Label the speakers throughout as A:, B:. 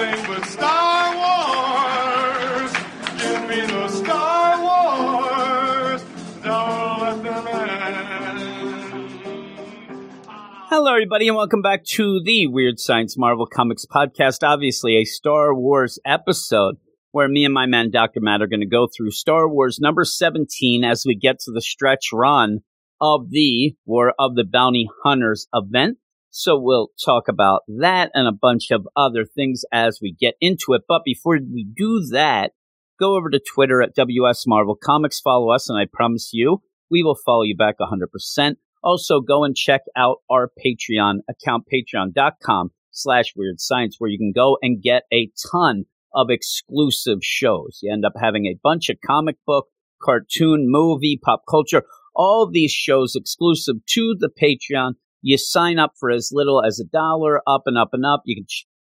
A: anything but Star Wars. Give me the Star Wars. Don't let them end.
B: Hello, everybody, and welcome back to the Weird Science Marvel Comics podcast. Obviously, a Star Wars episode where me and my man Dr. Matt are going to go through Star Wars number 17 as we get to the stretch run of the War of the Bounty Hunters event. So we'll talk about that and a bunch of other things as we get into it. But before we do that, go over to Twitter at WS Marvel Comics, follow us, and I promise you, we will follow you back 100%. Also, go and check out our Patreon account, patreon.com slash weird science, where you can go and get a ton of exclusive shows. You end up having a bunch of comic book, cartoon, movie, pop culture, all these shows exclusive to the Patreon. You sign up for as little as a dollar, up and up and up. You can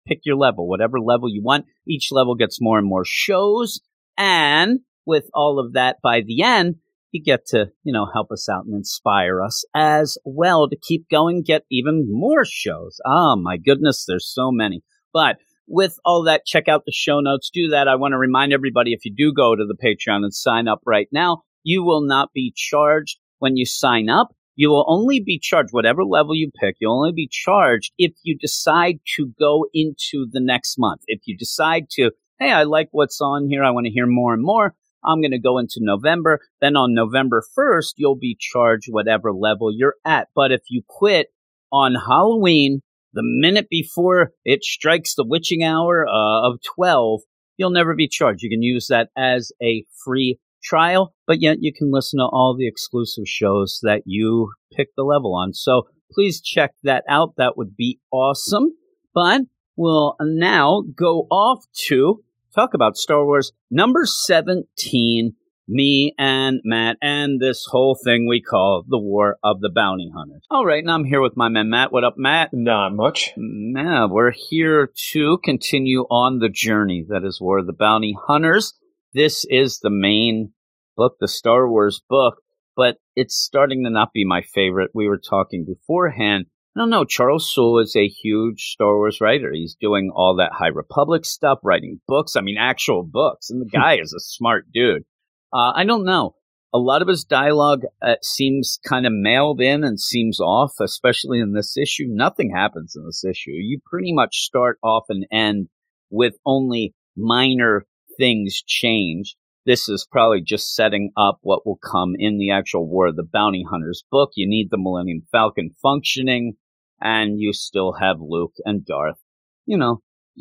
B: pick your level, whatever level you want. Each level gets more and more shows. And with all of that by the end, you get to, you know, help us out and inspire us as well to keep going, get even more shows. Oh my goodness, there's so many. But with all that, check out the show notes. Do that. I want to remind everybody if you do go to the Patreon and sign up right now, you will not be charged when you sign up. You will only be charged, whatever level you pick, you'll only be charged if you decide to go into the next month. If you decide to, hey, I like what's on here, I want to hear more and more, I'm going to go into November. Then on November 1st, you'll be charged whatever level you're at. But if you quit on Halloween, the minute before it strikes the witching hour uh, of 12, you'll never be charged. You can use that as a free trial, but yet you can listen to all the exclusive shows that you pick the level on. So please check that out. That would be awesome. But we'll now go off to talk about Star Wars number 17, me and Matt, and this whole thing we call the War of the Bounty Hunters. All right, now I'm here with my man Matt. What up, Matt?
C: Not much.
B: Now we're here to continue on the journey that is War of the Bounty Hunters. This is the main book, the Star Wars book, but it's starting to not be my favorite. We were talking beforehand. I don't know. Charles Soule is a huge Star Wars writer. He's doing all that High Republic stuff, writing books. I mean, actual books. And the guy is a smart dude. Uh, I don't know. A lot of his dialogue uh, seems kind of mailed in and seems off, especially in this issue. Nothing happens in this issue. You pretty much start off and end with only minor things change. This is probably just setting up what will come in the actual War of the Bounty Hunters book. You need the Millennium Falcon functioning, and you still have Luke and Darth, you know,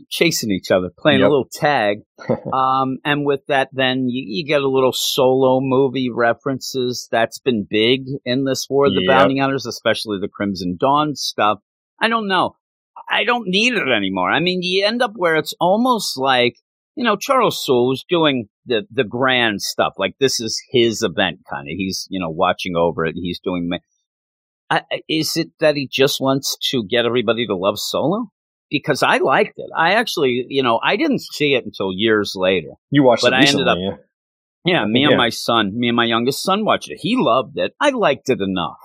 B: chasing each other, playing
C: Yep.
B: a little tag. um, and with that, then you, you get a little solo movie references. That's been big in this War of the
C: Yep.
B: Bounty Hunters, especially the Crimson Dawn stuff. I don't know. I don't need it anymore. I mean, you end up where it's almost like, you know, Charles Soule was doing the, the grand stuff. Like this is his event kind of. He's, you know, watching over it. He's doing, ma- I, is it that he just wants to get everybody to love Solo? Because I liked it. I actually, you know, I didn't see it until years later.
C: You watched
B: But
C: it
B: I ended up- Yeah, me and my son, me and my youngest son watched it. He loved it. I liked it enough.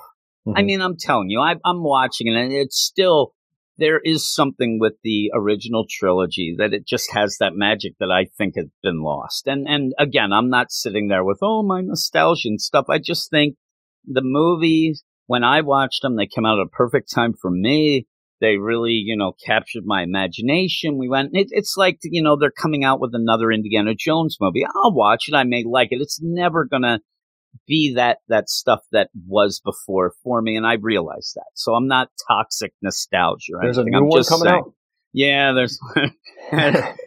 C: yeah?
B: I mm-hmm. mean, I'm telling you, I, I'm watching it, and it's still there is something with the original trilogy that it just has that magic that I think has been lost. And and again, I'm not sitting there with oh my nostalgia and stuff. I just think the movies when I watched them, they came out at a perfect time for me. They really, you know, captured my imagination. We went. It, it's like you know they're coming out with another Indiana Jones movie. I'll watch it. I may like it. It's never gonna be that that stuff that was before for me, and I realize that. So I'm not toxic nostalgia.
C: There's a new
B: I'm
C: one coming
B: saying-
C: out.
B: Yeah, there's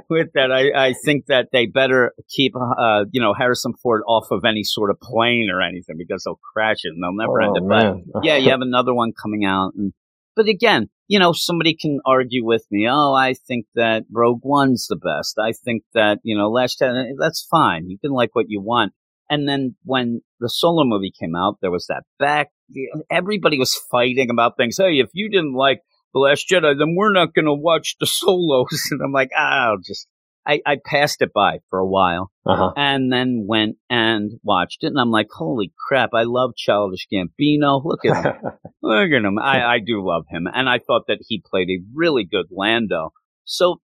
B: with that. I, I think that they better keep uh, you know Harrison Ford off of any sort of plane or anything because they'll crash it and they'll never end
C: oh,
B: it. But yeah, you have another one coming out. And, but again, you know, somebody can argue with me. Oh, I think that Rogue One's the best. I think that you know, Last Jedi. That's fine. You can like what you want. And then when the solo movie came out, there was that back. Everybody was fighting about things. Hey, if you didn't like the Last Jedi, then we're not going to watch the solos. And I'm like, ah, I'll just. I, I passed it by for a while
C: Uh-huh.
B: and then went and watched it. And I'm like, holy crap, I love Childish Gambino. Look at him. Look at him. I, I do love him. And I thought that he played a really good Lando. So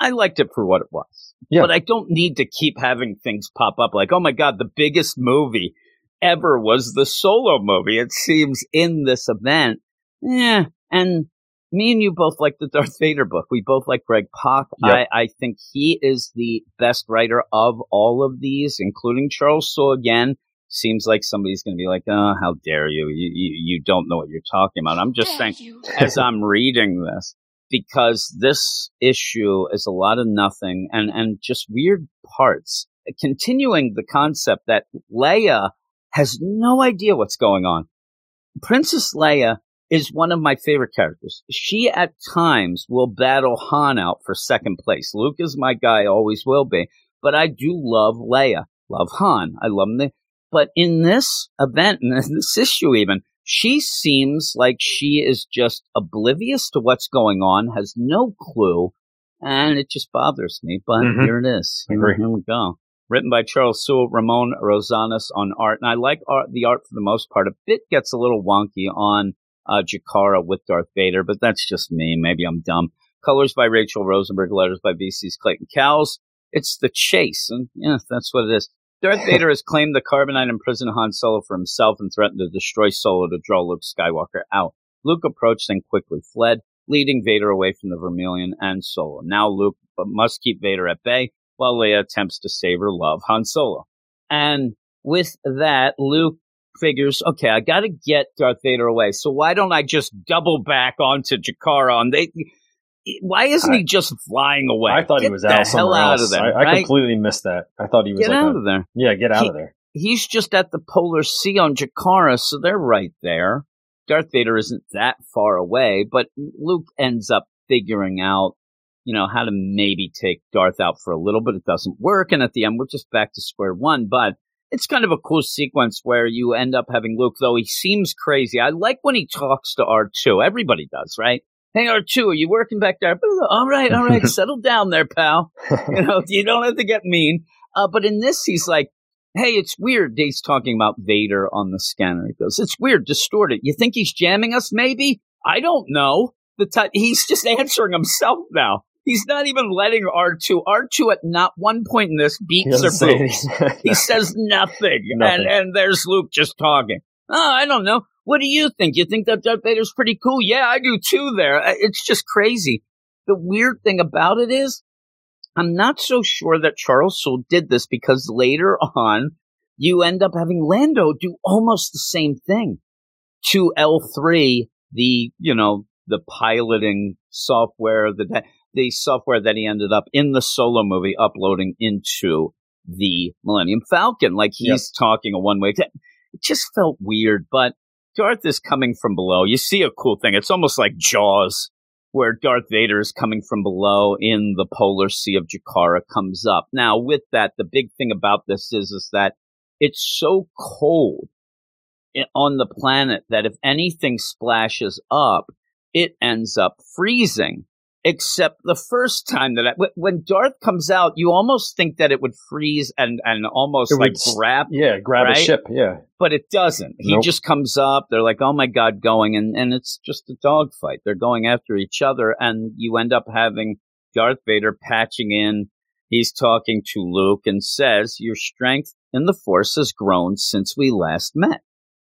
B: I liked it for what it was.
C: Yeah.
B: But I don't need to keep having things pop up like, oh my God, the biggest movie ever was the solo movie. It seems in this event. Yeah. And me and you both like the Darth Vader book. We both like Greg Pak.
C: Yep.
B: I, I think he is the best writer of all of these, including Charles So again. Seems like somebody's going to be like, oh, how dare you? You, you? you don't know what you're talking about. I'm just saying, as I'm reading this, because this issue is a lot of nothing and, and just weird parts. Continuing the concept that Leia has no idea what's going on. Princess Leia is one of my favorite characters. She at times will battle Han out for second place. Luke is my guy, always will be. But I do love Leia, love Han. I love them. But in this event, in this issue even, she seems like she is just oblivious to what's going on, has no clue, and it just bothers me. But
C: Mhm.
B: here it is. Here, here we go. Written by Charles Soule, Ramon Rosanas on art, and I like art, the art for the most part. A bit gets a little wonky on uh, Jekara with Darth Vader, but that's just me. Maybe I'm dumb. Colors by Rachel Rosenberg, letters by VC's Clayton Cowles. It's the chase, and yeah, that's what it is. Darth Vader has claimed the carbonite imprisoned Han Solo for himself and threatened to destroy Solo to draw Luke Skywalker out. Luke approached and quickly fled, leading Vader away from the Vermilion and Solo. Now Luke must keep Vader at bay while Leia attempts to save her love, Han Solo. And with that, Luke figures, okay, I got to get Darth Vader away. So why don't I just double back onto Jekara? And they, why isn't he just flying away?
C: I thought he was out somewhere
B: out
C: else.
B: of there.
C: I, I
B: right?
C: completely missed that. I thought he was
B: Get
C: like
B: out
C: a-
B: of there.
C: yeah, get out
B: He-
C: of there.
B: He's just at the polar sea on Jekara, so they're right there. Darth Vader isn't that far away, but Luke ends up figuring out, you know, how to maybe take Darth out for a little bit. It doesn't work, and at the end, we're just back to square one. But it's kind of a cool sequence where you end up having Luke, though he seems crazy. I like when he talks to R2. Everybody does, right? Hey, R2, are you working back there? All right, all right, settle down there, pal. You know, you don't have to get mean. Uh, but in this, he's like, hey, it's weird. He's talking about Vader on the scanner. He goes, it's weird, distorted. You think he's jamming us, maybe? I don't know. The ti- he's just answering himself now. He's not even letting R2. R2 at not one point in this beats or boops. He says nothing.
C: Nothing.
B: And, and there's Luke just talking. Oh, I don't know. What do you think? You think that Darth Vader's pretty cool? Yeah, I do too there. It's just crazy. The weird thing about it is, I'm not so sure that Charles Soule did this because later on, you end up having Lando do almost the same thing to L3, the, you know, the piloting software, the, the software that he ended up in the solo movie uploading into the Millennium Falcon. Like he's talking a one way. It just felt weird, but Darth is coming from below. You see a cool thing. It's almost like Jaws, where Darth Vader is coming from below in the polar sea of Jekara comes up. Now, with that, the big thing about this is, is that it's so cold on the planet that if anything splashes up, it ends up freezing. Except the first time that I, when Darth comes out, you almost think that it would freeze and, and almost
C: It
B: like
C: would
B: grab
C: yeah, grab
B: Right?
C: a ship. Yeah,
B: but it doesn't. He
C: Nope.
B: just comes up. They're like, "Oh my god," going, and and it's just a dogfight. They're going after each other, and you end up having Darth Vader patching in. He's talking to Luke and says, "Your strength in the Force has grown since we last met."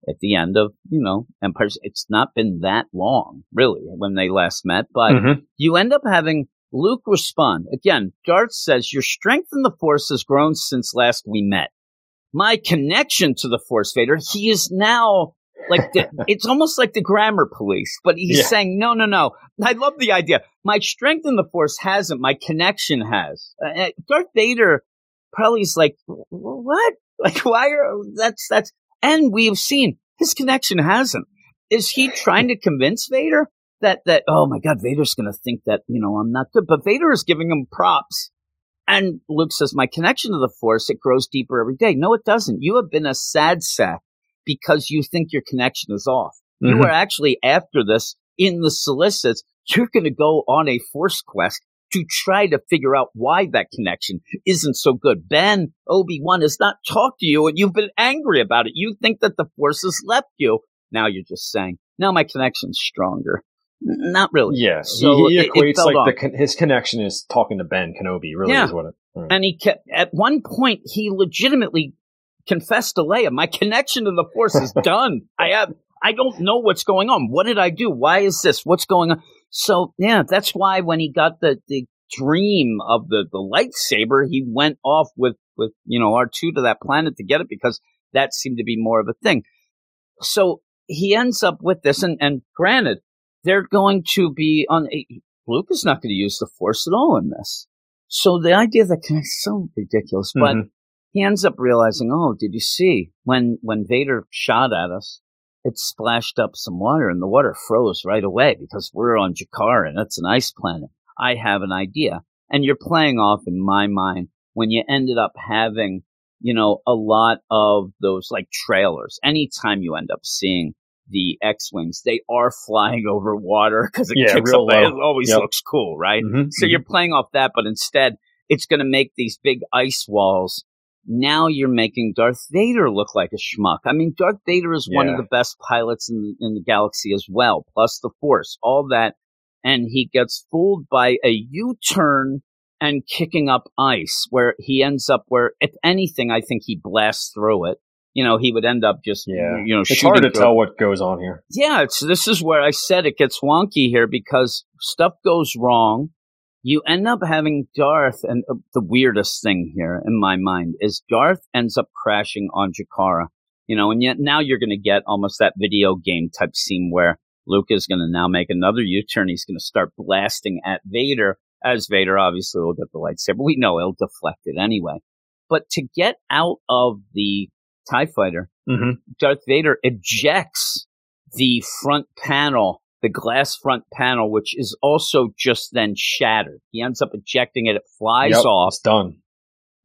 B: At the end of you know Empire, it's not been that long, really, when they last met, but
C: Mhm.
B: you end up having Luke respond. Again, Darth says, Your strength in the Force has grown since last we met. My connection to the Force, Vader, he is now like, the, it's almost like the grammar police, but he's
C: Yeah.
B: saying, No, no, no. I love the idea. My strength in the Force hasn't, my connection has. Uh, uh, Darth Vader probably is like, What? Like, why are, that's, that's, and we've seen his connection hasn't. Is he trying to convince Vader? that that oh my god vader's going to think that you know i'm not good but vader is giving him props and luke says my connection to the force it grows deeper every day no it doesn't you have been a sad sack because you think your connection is off you
C: Mhm.
B: are actually after this in the solicits you're going to go on a force quest to try to figure out why that connection isn't so good. Ben Obi-Wan has not talked to you and you've been angry about it. You think that the force has left you. Now you're just saying, now my connection's stronger. Not really.
C: Yeah,
B: So
C: he, he
B: it- it
C: equates
B: felt
C: like the con- his connection is talking to Ben Kenobi. Really
B: Yeah.
C: is what it. right.
B: And he kept, at one point, he legitimately confessed to Leia, my connection to the Force is done. I have, I don't know what's going on. What did I do? Why is this? What's going on? So, yeah, that's why when he got the, the dream of the, the lightsaber, he went off with, with, you know, R2 to that planet to get it because that seemed to be more of a thing. So he ends up with this, and, and granted, they're going to be on. A Luke is not going to use the Force at all in this. So the idea that kind so ridiculous, but
C: Mhm.
B: he ends up realizing, oh, did you see when when Vader shot at us? It splashed up some water, and the water froze right away because we're on Jakar and it's an ice planet. I have an idea, and you're playing off in my mind when you ended up having, you know, a lot of those like trailers. Anytime you end up seeing the X-wings, they are flying over water because it
C: Yeah,
B: kicks
C: real
B: up. It always
C: Yep.
B: looks cool, right?
C: Mhm,
B: So
C: mhm.
B: you're playing off that, but instead it's going to make these big ice walls. Now you're making Darth Vader look like a schmuck. I mean, Darth Vader is one of the best pilots in, in the galaxy as well, plus the Force, all that. And he gets fooled by a U-turn and kicking up ice where he ends up where, if anything, I think he blasts through it. You know, he would end up just,
C: yeah,
B: you know,
C: it's hard to
B: it
C: tell what goes on here.
B: yeah, it's this is where I said it gets wonky here because stuff goes wrong. You end up having Darth, and uh, the weirdest thing here in my mind is Darth ends up crashing on Jekara. You know, and yet now you're going to get almost that video game type scene where Luke is going to now make another U-turn. He's going to start blasting at Vader, as Vader obviously will get the lightsaber. We know he'll deflect it anyway. But to get out of the TIE fighter,
C: hmm
B: Darth Vader ejects the front panel, the glass front panel, which is also just then shattered. He ends up ejecting it. It flies
C: Yep,
B: off,
C: it's done.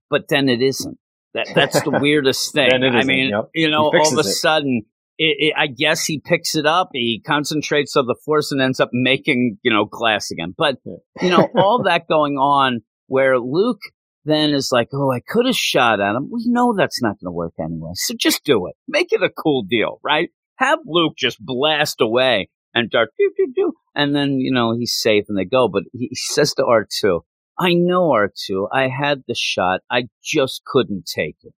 B: but then it isn't. That, that's the weirdest thing.
C: Then it
B: I mean,
C: yep.
B: you know, all of a
C: it.
B: sudden, it, it, I guess he picks it up, he concentrates on the force and ends up making, you know, glass again. But, you know, all that going on where Luke then is like, oh, I could have shot at him. We know that's not going to work anyway. So just do it. Make it a cool deal, right? Have Luke just blast away and Darth, do, do, do. And then, you know, he's safe and they go. But he, he says to R2, I know R2. I had the shot. I just couldn't take it.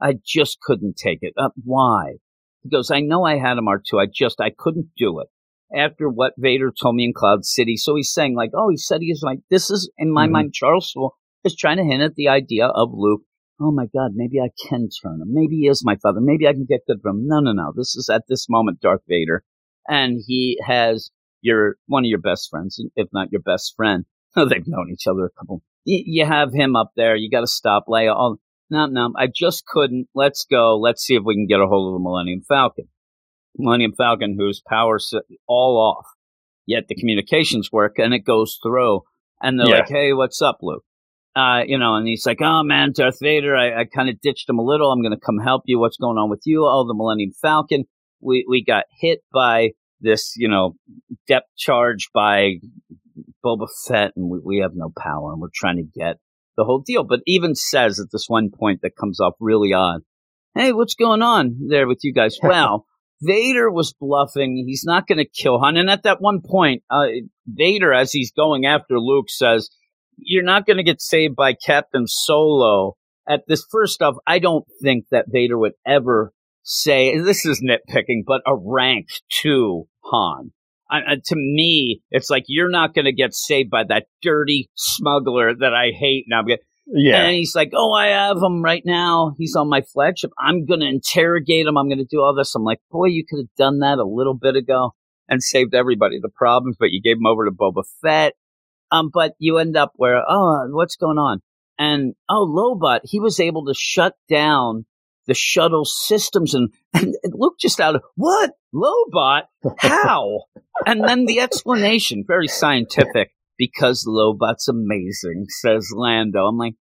B: I just couldn't take it. Uh, why? He goes, I know I had him R2. I just, I couldn't do it. After what Vader told me in Cloud City. So he's saying like, oh, he said he's like, this is in my
C: Mhm.
B: mind, Charles Soule is trying to hint at the idea of Luke. Oh my God, maybe I can turn him. Maybe he is my father. Maybe I can get good from him. No, no, no. This is at this moment Darth Vader. And he has your, one of your best friends, if not your best friend. They've known each other a couple. You, you have him up there. You got to stop Leia. Oh, no, no, I just couldn't. Let's go. Let's see if we can get a hold of the Millennium Falcon. Millennium Falcon, whose power's all off, yet the communications work and it goes through. And they're
C: Yeah.
B: like, hey, what's up, Luke? Uh, you know, and he's like, oh man, Darth Vader, I, I kind of ditched him a little. I'm going to come help you. What's going on with you? Oh, the Millennium Falcon. We, we got hit by this, you know, depth charge by Boba Fett and we, we have no power and we're trying to get the whole deal. But even says at this one point that comes off really odd. Hey, what's going on there with you guys? Well, Vader was bluffing. He's not going to kill Han. And at that one point, uh, Vader, as he's going after Luke, says, You're not going to get saved by Captain Solo. At this first off, I don't think that Vader would ever say, and this is nitpicking, but a rank two Han. I, I- to me, it's like you're not going to get saved by that dirty smuggler that I hate. Now,
C: Yeah,
B: and he's like, "Oh, I have him right now. He's on my flagship. I'm going to interrogate him. I'm going to do all this." I'm like, "Boy, you could have done that a little bit ago and saved everybody the problems, but you gave him over to Boba Fett." Um, but you end up where, oh, what's going on? And oh, Lobot, he was able to shut down the shuttle systems, and, and Luke just out of what Lobot? How? and then the explanation, very scientific, because Lobot's amazing, says Lando. I'm like,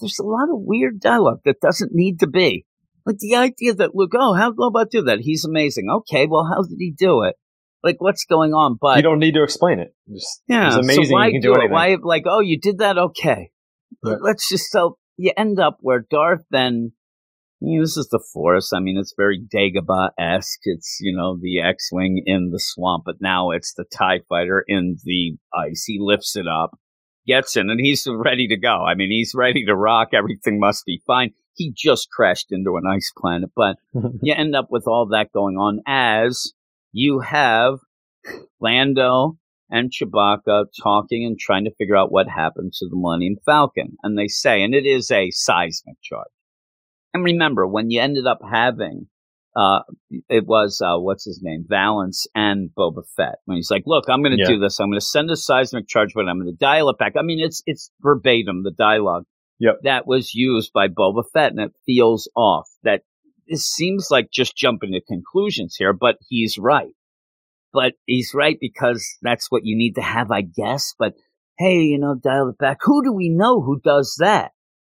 B: there's a lot of weird dialogue that doesn't need to be. Like the idea that Luke, oh, how did Lobot do that? He's amazing. Okay, well, how did he do it? Like, what's going on? But
C: you don't need to explain it. Just,
B: yeah,
C: it's amazing.
B: So why
C: you can do,
B: it? Why, like, oh, you did that? Okay.
C: Yeah.
B: Let's just so you end up where Darth then He uses the Force. I mean, it's very Dagobah esque. It's you know the X-wing in the swamp, but now it's the Tie Fighter in the ice. He lifts it up, gets in, and he's ready to go. I mean, he's ready to rock. Everything must be fine. He just crashed into an ice planet, but you end up with all that going on as you have Lando and Chewbacca talking and trying to figure out what happened to the Millennium Falcon. And they say, and it is a seismic charge. And remember, when you ended up having, uh, it was, uh, what's his name? Valance and Boba Fett. When he's like, look, I'm going to
C: Yeah.
B: do this. I'm going to send a seismic charge, but I'm going to dial it back. I mean, it's, it's verbatim, the dialogue
C: Yep.
B: that was used by Boba Fett, and it feels off. That it seems like just jumping to conclusions here, but he's right. But he's right because that's what you need to have, I guess. But hey, you know, dial it back. Who do we know who does that?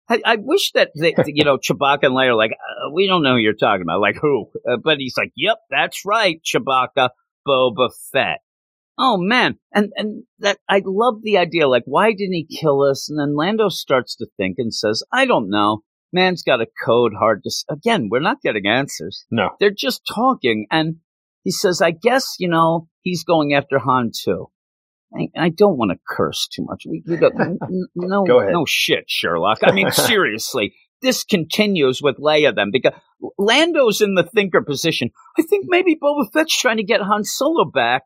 B: I, I wish that, they, you know, Chewbacca and Leia are like, uh, we don't know who you're talking about. Like who? Uh, but he's like, yep, that's right, Chewbacca, Boba Fett. Oh man, and and that I love the idea. Like, why didn't he kill us? And then Lando starts to think and says, "I don't know. Man's got a code hard to." s- Again, we're not getting answers.
C: No.
B: They're just talking, and he says, "I guess you know he's going after Han too." I, I don't want to curse too much. We, we got no,
C: Go ahead.
B: no shit, Sherlock. I mean, seriously, this continues with Leia then because Lando's in the thinker position. I think maybe Boba Fett's trying to get Han Solo back.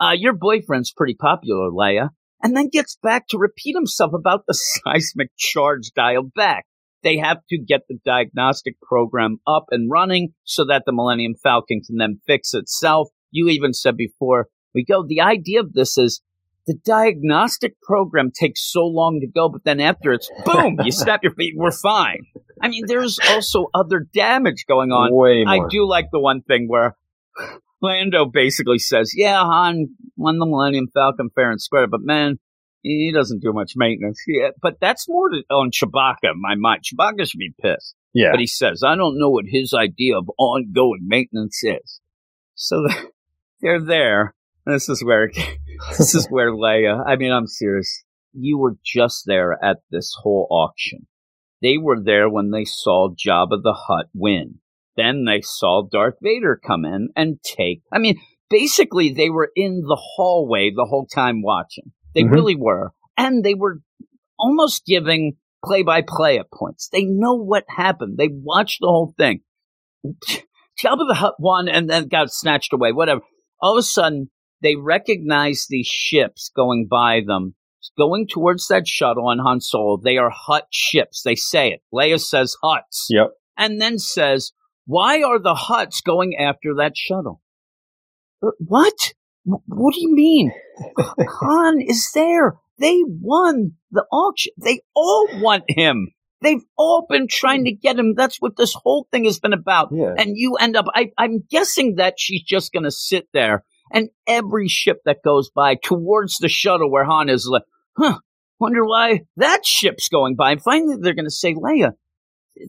B: Uh, your boyfriend's pretty popular, Leia. And then gets back to repeat himself about the seismic charge dialed back. They have to get the diagnostic program up and running so that the Millennium Falcon can then fix itself. You even said before we go, the idea of this is the diagnostic program takes so long to go, but then after it's boom, you snap your feet, we're fine. I mean, there's also other damage going on.
C: Way more.
B: I do like the one thing where Lando basically says, "Yeah, Han won the Millennium Falcon fair and square, but man, he doesn't do much maintenance." Yeah, but that's more to, on Chewbacca. in My mind, Chewbacca should be pissed.
C: Yeah.
B: But he says, "I don't know what his idea of ongoing maintenance is." So they're there. This is where this is where Leia. I mean, I'm serious. You were just there at this whole auction. They were there when they saw Jabba the Hutt win. Then they saw Darth Vader come in and take. I mean, basically, they were in the hallway the whole time watching. They
C: Mhm.
B: really were. And they were almost giving play by play at points. They know what happened. They watched the whole thing. Jabba the Hutt won and then got snatched away, whatever. All of a sudden, they recognize these ships going by them, going towards that shuttle on Han Solo. They are Hutt ships. They say it. Leia says Hutts
C: Yep.
B: and then says, "Why are the Hutts going after that shuttle?" Uh, What? What do you mean? Han is there. They won the auction. They all want him. They've all been trying to get him. That's what this whole thing has been about.
C: Yeah.
B: And you end up, I, I'm guessing that she's just going to sit there and every ship that goes by towards the shuttle where Han is like, huh, wonder why that ship's going by. And finally they're going to say, Leia,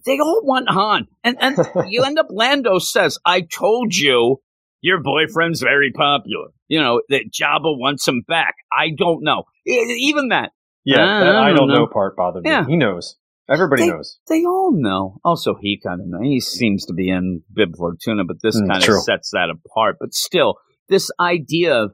B: they all want Han. And, and you end up, Lando says, I told you your boyfriend's very popular. You know, that Jabba wants him back. I don't know. Even that.
C: Yeah.
B: I
C: that I
B: don't
C: don't
B: know.
C: know part bothered me.
B: Yeah.
C: He knows. Everybody knows.
B: They all know. Also, he kind of knows. He seems to be in Bib Fortuna, but this
C: Mm,
B: kind of sets that apart. But still, this idea of,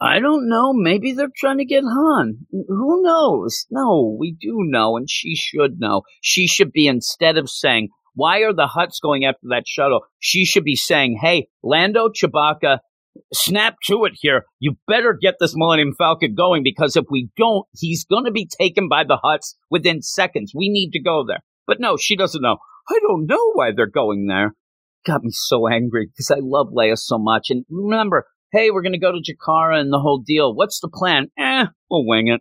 B: I don't know, maybe they're trying to get Han. Who knows? No, we do know, and she should know. She should be, instead of saying, why are the Hutts going after that shuttle? She should be saying, hey, Lando, Chewbacca, snap to it here. You better get this Millennium Falcon going because if we don't, he's going to be taken by the Hutts within seconds. We need to go there. But no, she doesn't know. I don't know why they're going there. Got me so angry because I love Leia so much. And remember, hey, we're going to go to Jekara and the whole deal. What's the plan? Eh, we'll wing it.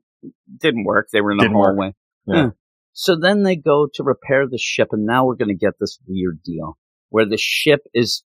B: Didn't work. They were in the
C: Didn't
B: hallway.
C: Yeah.
B: Eh. So then they go to repair the ship, and now we're going to get this weird deal where the ship is.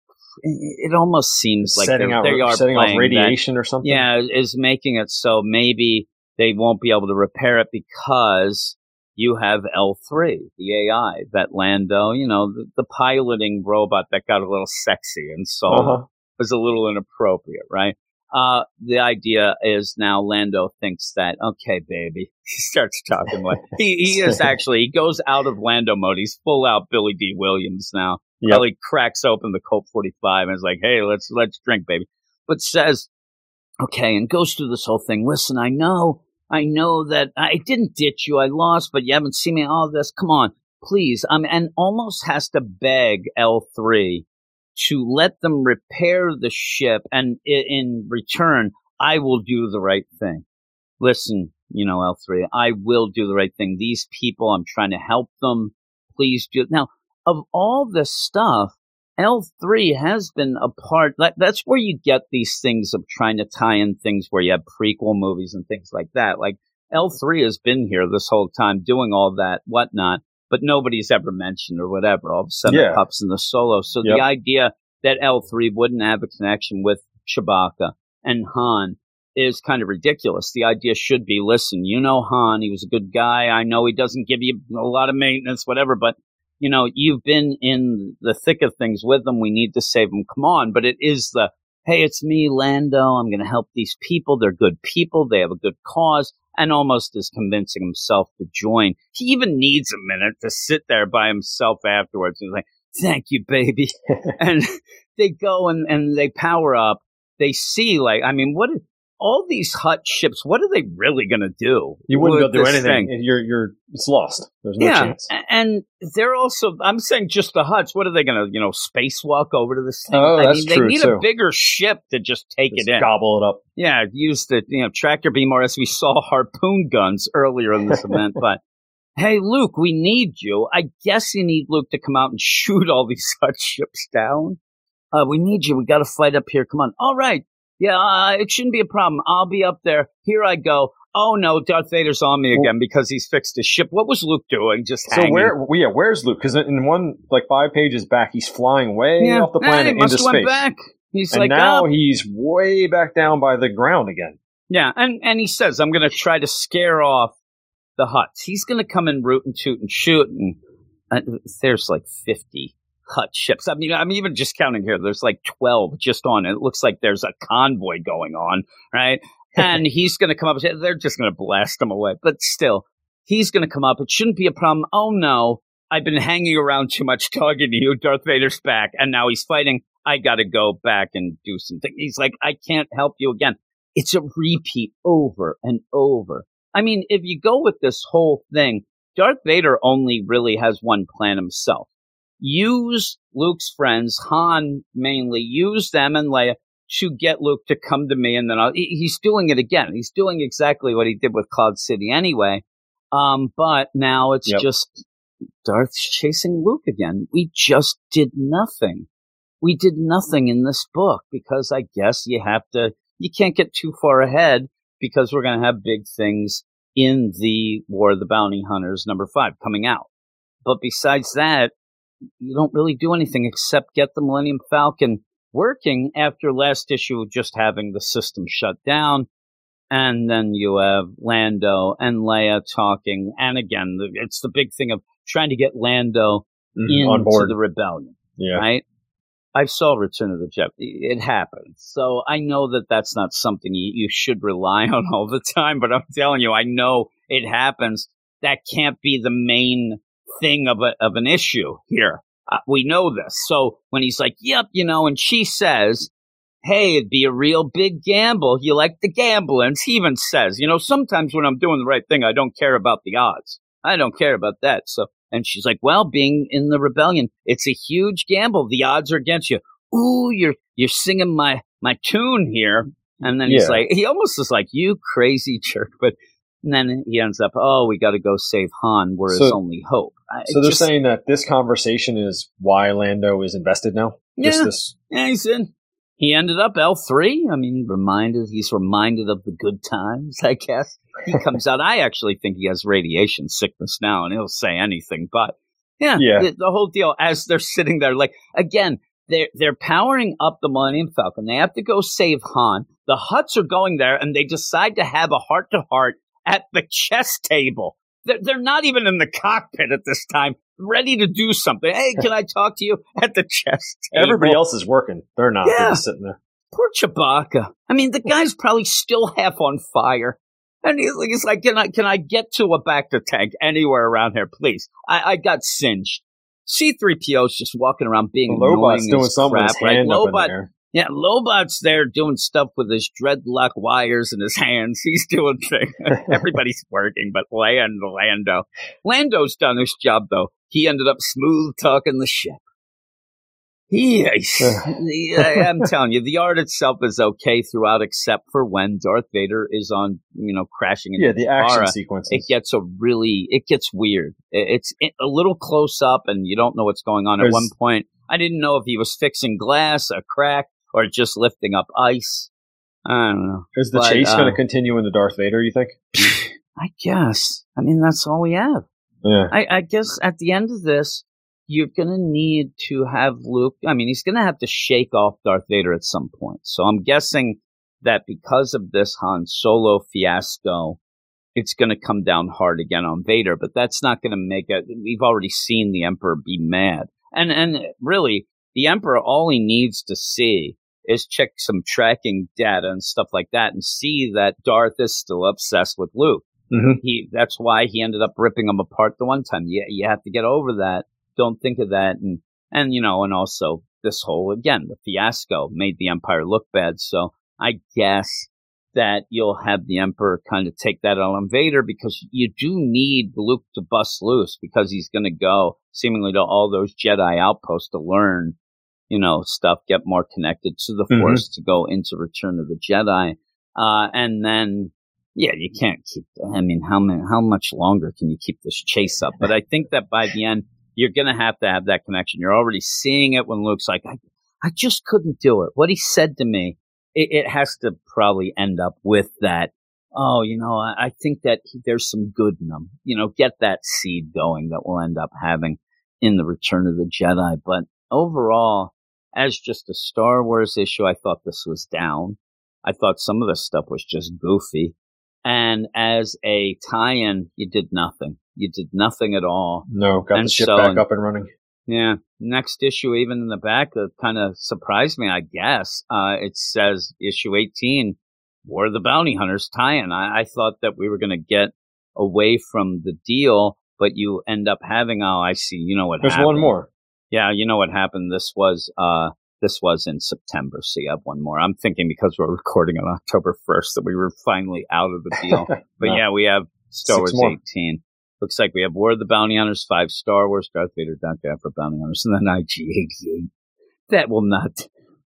B: It almost seems like
C: setting out
B: they are
C: setting off
B: playing that-
C: radiation or something.
B: yeah, is making it so maybe they won't be able to repair it because you have L3, the AI, that Lando, you know, the, the piloting robot that got a little sexy and so
C: Uh-huh.
B: was a little inappropriate, right? Uh, the idea is now Lando thinks that, okay, baby. He starts talking like, he, he is actually, he goes out of Lando mode. He's full out Billy Dee Williams now.
C: Yep.
B: Probably cracks open the Colt 45 and is like, hey, let's, let's drink, baby. But says, okay, and goes through this whole thing. Listen, I know, I know that I didn't ditch you. I lost, but you haven't seen me. All this. Come on, please. Um, and almost has to beg L3 to let them repair the ship, and in return, I will do the right thing. Listen, you know, L3, I will do the right thing. These people, I'm trying to help them. Please do. Now, of all this stuff, L3 has been a part. That, that's where you get these things of trying to tie in things where you have prequel movies and things like that. Like L3 has been here this whole time doing all that, whatnot, but nobody's ever mentioned or whatever. All of a sudden,
C: Yeah.
B: it pops in the solo. So
C: Yep.
B: the idea that L3 wouldn't have a connection with Chewbacca and Han is kind of ridiculous. The idea should be, listen, you know Han, he was a good guy. I know he doesn't give you a lot of maintenance, whatever, but you know, you've been in the thick of things with them. We need to save them. Come on. But it is the, hey, it's me, Lando. I'm going to help these people. They're good people. They have a good cause. And almost is convincing himself to join. He even needs a minute to sit there by himself afterwards. He's like, thank you, baby. and they go and, and they power up. They see, like, I mean, what, all these Hutt ships, what are they really going to do?
C: You wouldn't go do anything.
B: thing?
C: You're you're it's lost. There's no
B: yeah,
C: chance.
B: and they're also. I'm saying just the Hutts. What are they going to, you know, spacewalk over to this thing?
C: Oh,
B: I
C: that's
B: mean, they
C: true,
B: need
C: too.
B: a bigger ship to just take
C: Just
B: it in.
C: gobble it up.
B: Yeah, use the you know tractor beam, or as we saw harpoon guns earlier in this event. But hey, Luke, we need you. I guess you need Luke to come out and shoot all these Hutt ships down. Uh, we need you. We got to fight up here. Come on. All right. Yeah, uh, it shouldn't be a problem. I'll be up there. Here I go. Oh no, Darth Vader's on me again because he's fixed his ship. What was Luke doing? Just
C: So
B: hanging?
C: where? Yeah, where's Luke? Because in one like five pages back, he's flying way
B: yeah.
C: off the planet
B: he must
C: into
B: went
C: space,
B: back. He's
C: and
B: like,
C: now
B: oh.
C: he's way back down by the ground again.
B: Yeah, and and he says, "I'm going to try to scare off the Hutts." He's going to come and root and toot and shoot, and uh, there's like 50 Hutt ships. I mean, I'm even just counting here. There's like 12 just on it. It looks like there's a convoy going on, right? And he's going to come up. They're just going to blast them away, but still, he's going to come up. It shouldn't be a problem. Oh no, I've been hanging around too much talking to you. Darth Vader's back, and now he's fighting. I got to go back and do something. He's like, I can't help you again. It's a repeat over and over. I mean, if you go with this whole thing, Darth Vader only really has one plan himself. Use Luke's friends, Han mainly, use them and Leia to get Luke to come to me, and then I'll, he's doing it again. He's doing exactly what he did with Cloud City anyway. Um, but now it's
C: Yep.
B: just Darth's chasing Luke again. We just did nothing. We did nothing in this book because I guess you have to, you can't get too far ahead because we're going to have big things in the War of the Bounty Hunters number five coming out. But besides that, you don't really do anything except get the Millennium Falcon working after last issue just having the system shut down. And then you have Lando and Leia talking. And again, it's the big thing of trying to get Lando mm-hmm. into
C: on board.
B: the rebellion,
C: yeah.
B: right? I saw Return of the Jedi. It happened. So I know that that's not something you, you should rely on all the time, but I'm telling you, I know it happens. That can't be the main thing of a, of an issue here. Uh, we know this. So when he's like, yep, you know, and she says, hey, it'd be a real big gamble. You like the gamble. And he even says, you know, sometimes when I'm doing the right thing, I don't care about the odds. I don't care about that. So, and she's like, well, being in the rebellion, it's a huge gamble. The odds are against you. Ooh, you're, you're singing my, my tune here. And then he's
C: Yeah.
B: like, he almost is like, you crazy jerk. But and then he ends up, oh, we got to go save Han. We're his only hope. I-
C: So they're
B: just-
C: saying that this conversation is why Lando is invested now.
B: Yeah.
C: this
B: Yeah, he's in. He ended up L three. I mean, reminded he's reminded of the good times. I guess he comes out. I actually think he has radiation sickness now, and he'll say anything. But yeah,
C: Yeah.
B: The, the whole deal. As they're sitting there, like again, they're they're powering up the Millennium Falcon. They have to go save Han. The Hutts are going there, and they decide to have a heart to heart at the chess table. They're, they're not even in the cockpit at this time, ready to do something. Hey, can I talk to you at the chess table?
C: everybody else is working. They're not.
B: Yeah.
C: They're just sitting there.
B: Poor Chewbacca. I mean, the guy's probably still half on fire. And he's like, can I, can I get to a bacta tank anywhere around here, please? I, I got singed. C3PO's just walking around being
C: Lobot's
B: annoying
C: doing something with
B: crap,
C: his
B: right?
C: hand up in
B: Lobot. Yeah, Lobot's there doing stuff with his dreadlock wires in his hands. He's doing things. Everybody's working, but Land, Lando. Lando's done his job, though. He ended up smooth talking the ship. He, uh. yeah, I'm telling you, the art itself is okay throughout, except for when Darth Vader is on, you know, crashing into
C: Yeah, the action
B: Mara.
C: sequences.
B: It gets a really, it gets weird. It's a little close up, and you don't know what's going on. At one point, I didn't know if he was fixing glass, a crack, or just lifting up ice. I don't know.
C: Is the
B: but,
C: chase
B: uh,
C: going to continue in the Darth Vader? You think?
B: I guess. I mean, that's all we have.
C: Yeah.
B: I, I guess at the end of this, you're gonna need to have Luke. I mean, he's gonna have to shake off Darth Vader at some point. So I'm guessing that because of this Han Solo fiasco, it's gonna come down hard again on Vader. But that's not gonna make it. We've already seen the Emperor be mad, and and really, the Emperor all he needs to see is check some tracking data and stuff like that, and see that Darth is still obsessed with Luke
C: Mhm.
B: he that's why he ended up ripping him apart the one time. Yeah, you have to get over that. Don't think of that, and and you know, and also this whole again the fiasco made the Empire look bad. So I guess that you'll have the Emperor kind of take that on Vader because you do need Luke to bust loose because he's going to go seemingly to all those Jedi outposts to learn, you know, stuff, get more connected to the
C: Mhm.
B: Force to go into Return of the Jedi, uh, and then yeah, you can't keep. I mean, how many, how much longer can you keep this chase up? But I think that by the end, you're gonna have to have that connection. You're already seeing it when Luke's like, I, I just couldn't do it. What he said to me, it, it has to probably end up with that. Oh, you know, I, I think that he, there's some good in him. You know, get that seed going that we'll end up having in the Return of the Jedi. But overall, as just a Star Wars issue, I thought this was down. I thought some of the stuff was just goofy. And as a tie-in, you did nothing. You did nothing at all.
C: No, got
B: And
C: the ship
B: so-
C: back up and running.
B: Yeah. Next issue, even in the back, that kind of surprised me, I guess. Uh, it says issue 18, War of the Bounty Hunters tie-in. I, I thought that we were going to get away from the deal, but you end up having, oh, I see, you know what
C: There's
B: happened.
C: one more.
B: Yeah, you know what happened. This was uh this was in September, so you have one more. I'm thinking because we're recording on October first that we were finally out of the deal. But
C: No.
B: yeah, we have Star Wars 18. Looks like we have War of the Bounty Hunters, five Star Wars, Darth Vader, Vader for Bounty Hunters, and then IG88. That will not.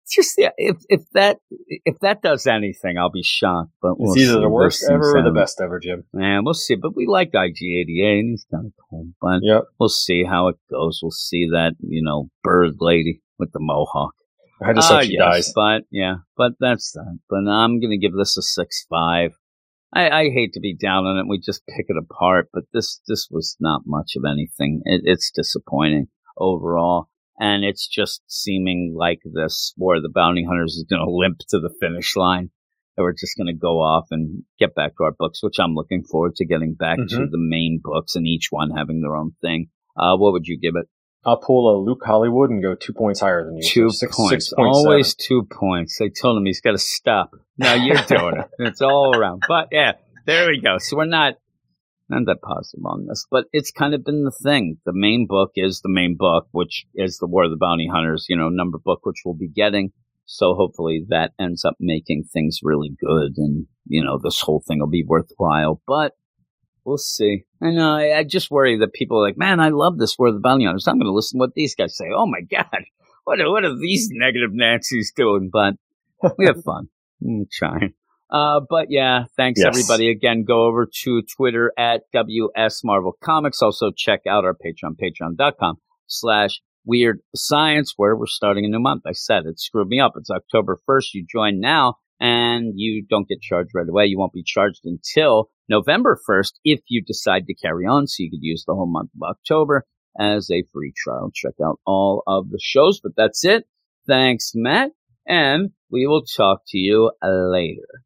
B: Just yeah, if if that if that does anything, I'll be shocked. But we'll
C: It's either the worst ever or the best ever, Jim.
B: Man, we'll see. But we like IG88, and he's kind of cool. But
C: Yep.
B: we'll see how it goes. We'll see that you know bird lady with the mohawk.
C: I just hope she
B: yes,
C: dies.
B: But yeah, but that's that. But I'm gonna give this a six five. I, I hate to be down on it. We just pick it apart, but this this was not much of anything. It, it's disappointing overall, and it's just seeming like this War of the Bounty Hunters is gonna limp to the finish line. and we're just gonna go off and get back to our books, which I'm looking forward to getting back to
C: Mhm.
B: the main books and each one having their own thing. Uh, what would you give it?
C: I'll pull a Luke Hollywood and go two points higher than you.
B: Two
C: six-
B: points.
C: 6.7.
B: Always two points. They told him he's got to stop. Now you're doing it. It's all around. But yeah, there we go. So we're not not that positive on this, but it's kind of been the thing. The main book is the main book, which is the War of the Bounty Hunters, you know, number book, which we'll be getting. So hopefully that ends up making things really good, and you know, this whole thing will be worthwhile. But We'll see. I know. I, I just worry that people are like, man, I love this War of the Bounty Hunters. I'm going to listen to what these guys say. Oh my God. What are, what are these negative Nazis doing? But we have fun. Mm, trying. Uh, but yeah, thanks
C: Yes.
B: everybody. Again, go over to Twitter at WS Marvel Comics. Also check out our Patreon, patreon.com slash weird science, where we're starting a new month. I said it screwed me up. It's October 1st. You join now and you don't get charged right away. You won't be charged until November 1st if you decide to carry on. So you could use the whole month of October as a free trial. Check out all of the shows, but that's it. Thanks, Matt, and we will talk to you later.